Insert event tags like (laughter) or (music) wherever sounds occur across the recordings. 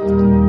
Good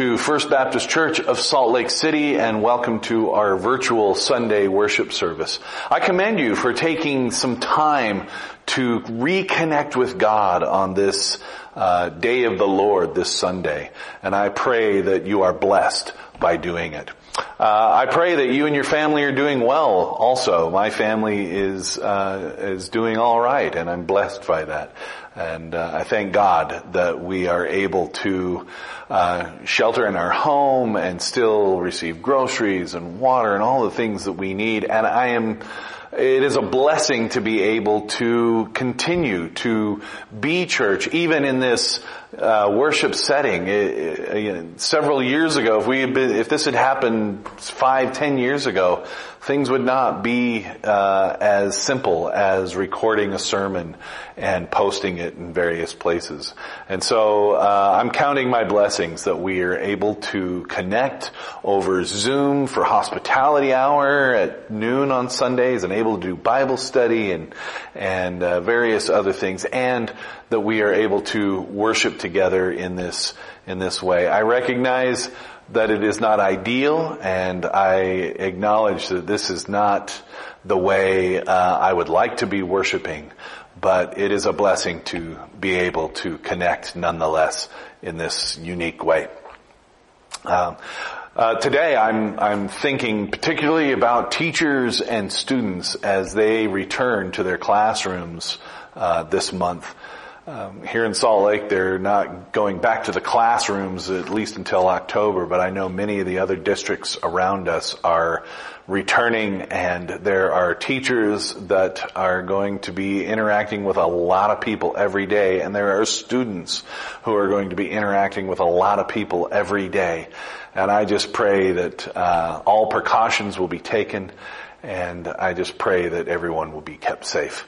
to First Baptist Church of Salt Lake City and welcome to our virtual Sunday worship service. I commend you for taking some time to reconnect with God on this uh, day of the Lord, this Sunday. And I pray that you are blessed by doing it. Uh, I pray that you and your family are doing well. Also, my family is uh, is doing all right, and I'm blessed by that. And uh, I thank God that we are able to uh, shelter in our home and still receive groceries and water and all the things that we need. And I am it is a blessing to be able to continue to be church, even in this uh, worship setting. It, it, several years ago, if we had been, if this had happened five, ten years ago, things would not be uh, as simple as recording a sermon and posting it in various places. And so uh, I'm counting my blessings that we are able to connect over Zoom for hospitality hour at noon on Sundays and able to do Bible study and and uh, various other things, and that we are able to worship together in this in this way. I recognize that it is not ideal, and I acknowledge that this is not the way uh, I would like to be worshiping but it is a blessing to be able to connect nonetheless in this unique way. Um, uh, today, I'm I'm thinking particularly about teachers and students as they return to their classrooms uh, this month. Um, here in Salt Lake, they're not going back to the classrooms at least until October, but I know many of the other districts around us are returning and there are teachers that are going to be interacting with a lot of people every day and there are students who are going to be interacting with a lot of people every day. And I just pray that uh, all precautions will be taken and I just pray that everyone will be kept safe.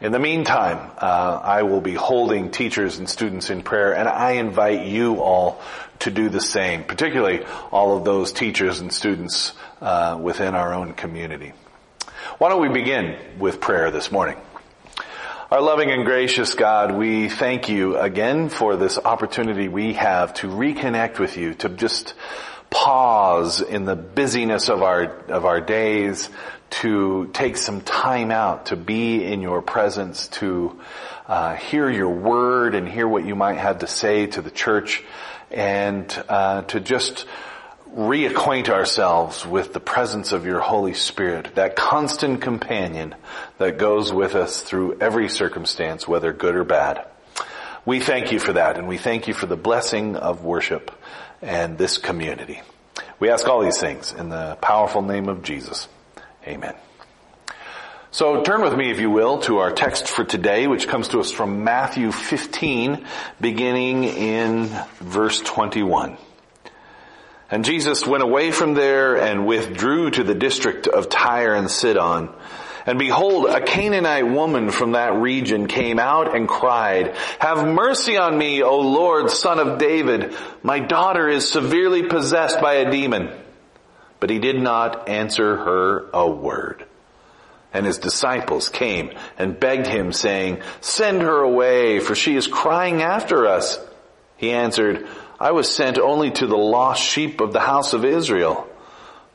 In the meantime, uh, I will be holding teachers and students in prayer, and I invite you all to do the same, particularly all of those teachers and students uh, within our own community. Why don't we begin with prayer this morning? Our loving and gracious God, we thank you again for this opportunity we have to reconnect with you, to just pause in the busyness of our, of our days, to take some time out to be in your presence, to uh, hear your word and hear what you might have to say to the church, and uh, to just reacquaint ourselves with the presence of your Holy Spirit, that constant companion that goes with us through every circumstance, whether good or bad. We thank you for that, and we thank you for the blessing of worship and this community. We ask all these things in the powerful name of Jesus. Amen. So turn with me, if you will, to our text for today, which comes to us from Matthew 15, beginning in verse 21. And Jesus went away from there and withdrew to the district of Tyre and Sidon. And behold, a Canaanite woman from that region came out and cried, Have mercy on me, O Lord, son of David. My daughter is severely possessed by a demon. But he did not answer her a word. And his disciples came and begged him saying, Send her away, for she is crying after us. He answered, I was sent only to the lost sheep of the house of Israel.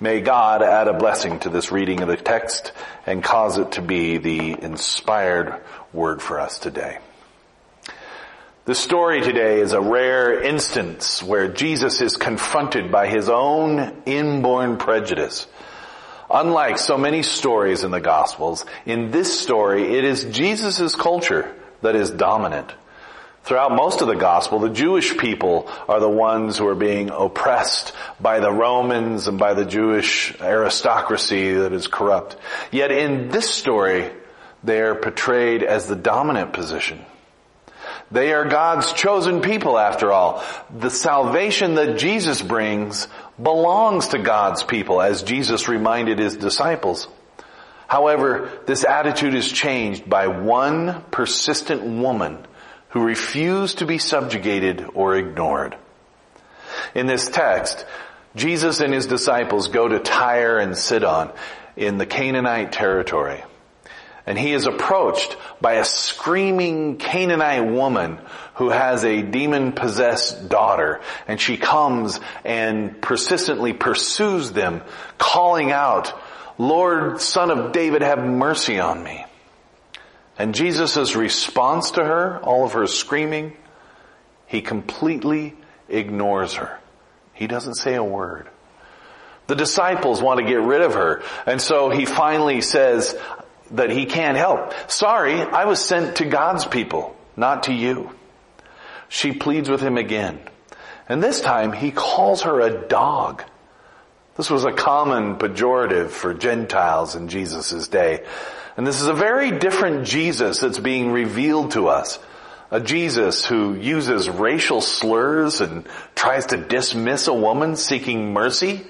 May God add a blessing to this reading of the text and cause it to be the inspired word for us today. The story today is a rare instance where Jesus is confronted by his own inborn prejudice. Unlike so many stories in the Gospels, in this story it is Jesus' culture that is dominant. Throughout most of the gospel, the Jewish people are the ones who are being oppressed by the Romans and by the Jewish aristocracy that is corrupt. Yet in this story, they are portrayed as the dominant position. They are God's chosen people after all. The salvation that Jesus brings belongs to God's people as Jesus reminded his disciples. However, this attitude is changed by one persistent woman who refuse to be subjugated or ignored. In this text, Jesus and his disciples go to Tyre and Sidon in the Canaanite territory. And he is approached by a screaming Canaanite woman who has a demon possessed daughter. And she comes and persistently pursues them, calling out, Lord, son of David, have mercy on me. And Jesus' response to her, all of her screaming, he completely ignores her. He doesn't say a word. The disciples want to get rid of her. And so he finally says that he can't help. Sorry, I was sent to God's people, not to you. She pleads with him again. And this time he calls her a dog. This was a common pejorative for Gentiles in Jesus' day. And this is a very different Jesus that's being revealed to us. A Jesus who uses racial slurs and tries to dismiss a woman seeking mercy.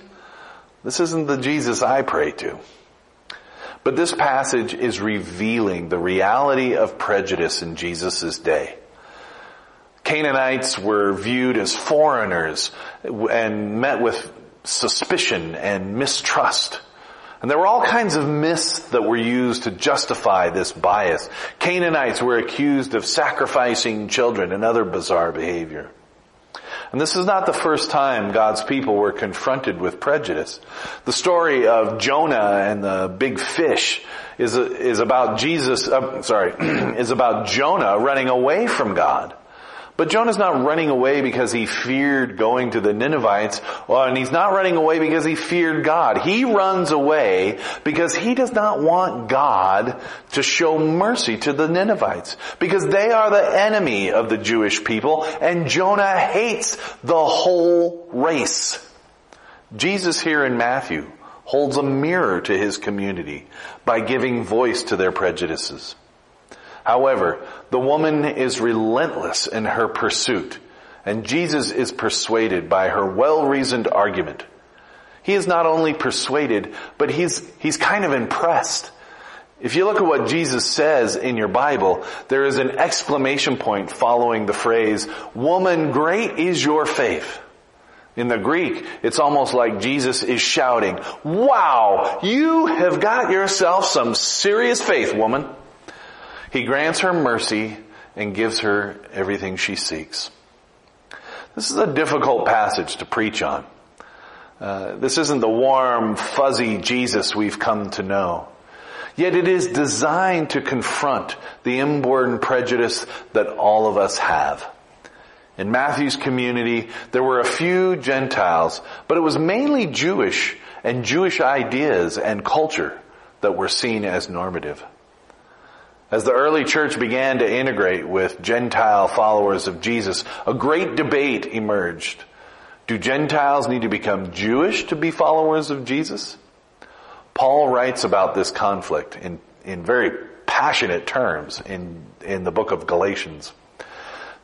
This isn't the Jesus I pray to. But this passage is revealing the reality of prejudice in Jesus' day. Canaanites were viewed as foreigners and met with suspicion and mistrust. And there were all kinds of myths that were used to justify this bias. Canaanites were accused of sacrificing children and other bizarre behavior. And this is not the first time God's people were confronted with prejudice. The story of Jonah and the big fish is, is about Jesus, uh, sorry, (clears throat) is about Jonah running away from God. But Jonah's not running away because he feared going to the Ninevites, and he's not running away because he feared God. He runs away because he does not want God to show mercy to the Ninevites. Because they are the enemy of the Jewish people, and Jonah hates the whole race. Jesus here in Matthew holds a mirror to his community by giving voice to their prejudices. However, the woman is relentless in her pursuit, and Jesus is persuaded by her well-reasoned argument. He is not only persuaded, but he's, he's kind of impressed. If you look at what Jesus says in your Bible, there is an exclamation point following the phrase, woman, great is your faith. In the Greek, it's almost like Jesus is shouting, wow, you have got yourself some serious faith, woman. He grants her mercy and gives her everything she seeks. This is a difficult passage to preach on. Uh, this isn't the warm, fuzzy Jesus we've come to know. Yet it is designed to confront the inborn prejudice that all of us have. In Matthew's community, there were a few Gentiles, but it was mainly Jewish and Jewish ideas and culture that were seen as normative. As the early church began to integrate with Gentile followers of Jesus, a great debate emerged. Do Gentiles need to become Jewish to be followers of Jesus? Paul writes about this conflict in, in very passionate terms in, in the book of Galatians.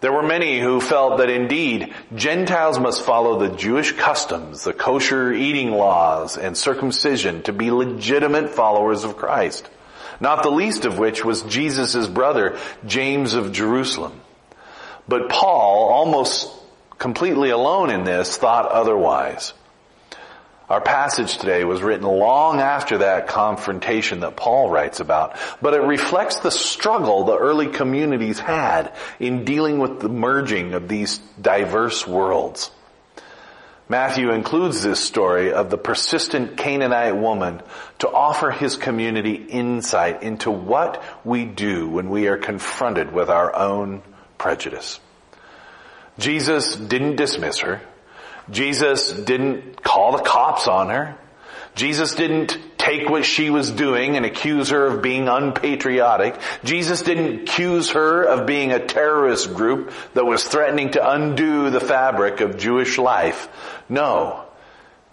There were many who felt that indeed Gentiles must follow the Jewish customs, the kosher eating laws, and circumcision to be legitimate followers of Christ not the least of which was Jesus' brother, James of Jerusalem. But Paul, almost completely alone in this, thought otherwise. Our passage today was written long after that confrontation that Paul writes about, but it reflects the struggle the early communities had in dealing with the merging of these diverse worlds. Matthew includes this story of the persistent Canaanite woman to offer his community insight into what we do when we are confronted with our own prejudice. Jesus didn't dismiss her. Jesus didn't call the cops on her. Jesus didn't take what she was doing and accuse her of being unpatriotic. Jesus didn't accuse her of being a terrorist group that was threatening to undo the fabric of Jewish life. No.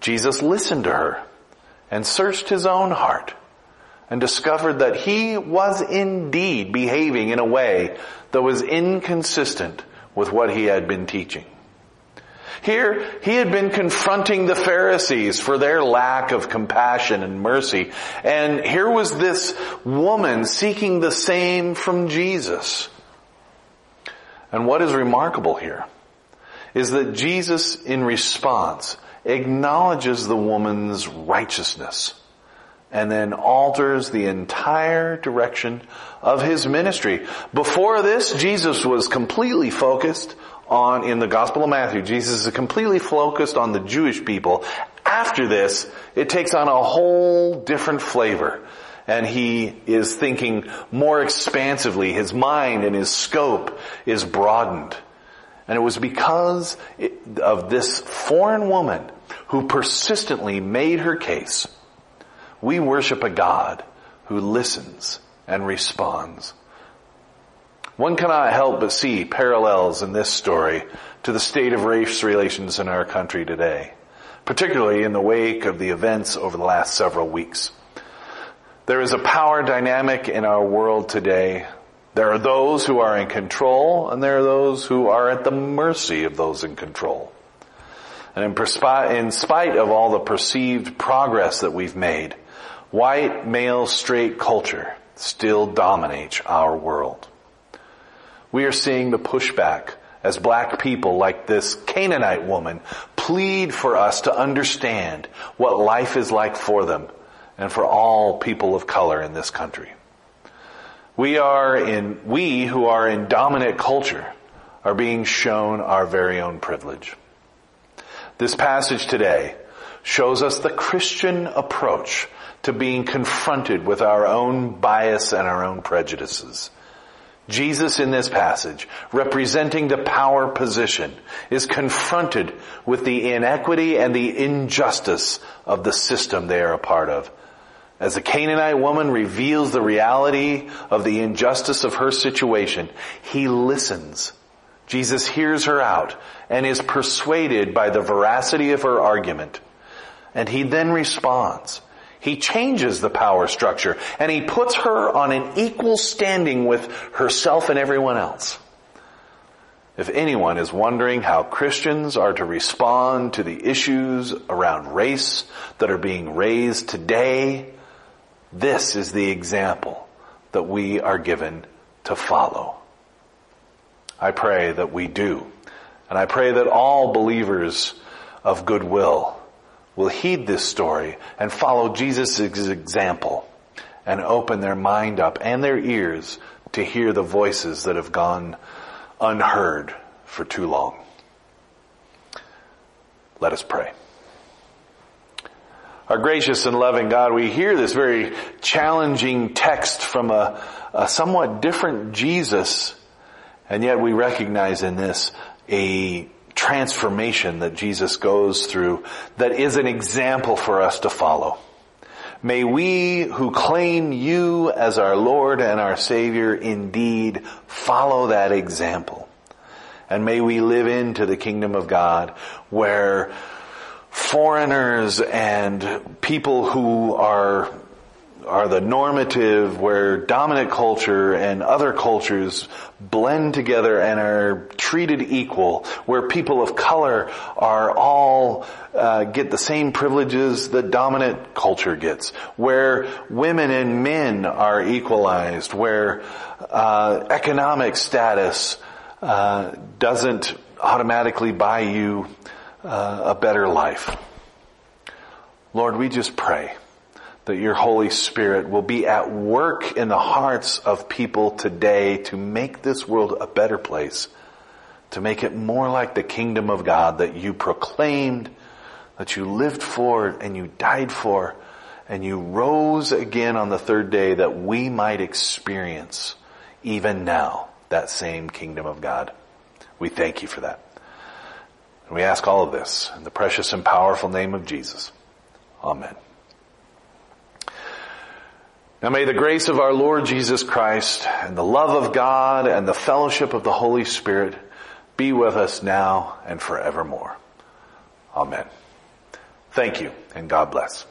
Jesus listened to her and searched his own heart and discovered that he was indeed behaving in a way that was inconsistent with what he had been teaching. Here, he had been confronting the Pharisees for their lack of compassion and mercy. And here was this woman seeking the same from Jesus. And what is remarkable here is that Jesus, in response, acknowledges the woman's righteousness and then alters the entire direction of his ministry. Before this, Jesus was completely focused on, in the Gospel of Matthew, Jesus is completely focused on the Jewish people. After this, it takes on a whole different flavor. And he is thinking more expansively. His mind and his scope is broadened. And it was because of this foreign woman who persistently made her case. We worship a God who listens and responds. One cannot help but see parallels in this story to the state of race relations in our country today, particularly in the wake of the events over the last several weeks. There is a power dynamic in our world today. There are those who are in control and there are those who are at the mercy of those in control. And in, in spite of all the perceived progress that we've made, white male straight culture still dominates our world. We are seeing the pushback as black people like this Canaanite woman plead for us to understand what life is like for them and for all people of color in this country. We are in, we who are in dominant culture are being shown our very own privilege. This passage today shows us the Christian approach to being confronted with our own bias and our own prejudices. Jesus in this passage, representing the power position, is confronted with the inequity and the injustice of the system they are a part of. As the Canaanite woman reveals the reality of the injustice of her situation, he listens. Jesus hears her out and is persuaded by the veracity of her argument. And he then responds. He changes the power structure and he puts her on an equal standing with herself and everyone else. If anyone is wondering how Christians are to respond to the issues around race that are being raised today, this is the example that we are given to follow. I pray that we do. And I pray that all believers of goodwill will heed this story and follow Jesus' example and open their mind up and their ears to hear the voices that have gone unheard for too long. Let us pray. Our gracious and loving God, we hear this very challenging text from a, a somewhat different Jesus, and yet we recognize in this a transformation that Jesus goes through that is an example for us to follow. May we who claim you as our Lord and our Savior indeed follow that example. And may we live into the kingdom of God where foreigners and people who are are the normative where dominant culture and other cultures blend together and are treated equal, where people of color are all uh, get the same privileges that dominant culture gets, where women and men are equalized, where uh, economic status uh, doesn't automatically buy you uh, a better life. Lord, we just pray that your Holy Spirit will be at work in the hearts of people today to make this world a better place, to make it more like the kingdom of God that you proclaimed, that you lived for and you died for, and you rose again on the third day that we might experience even now that same kingdom of God. We thank you for that. And we ask all of this in the precious and powerful name of Jesus. Amen. Now may the grace of our Lord Jesus Christ and the love of God and the fellowship of the Holy Spirit be with us now and forevermore. Amen. Thank you and God bless.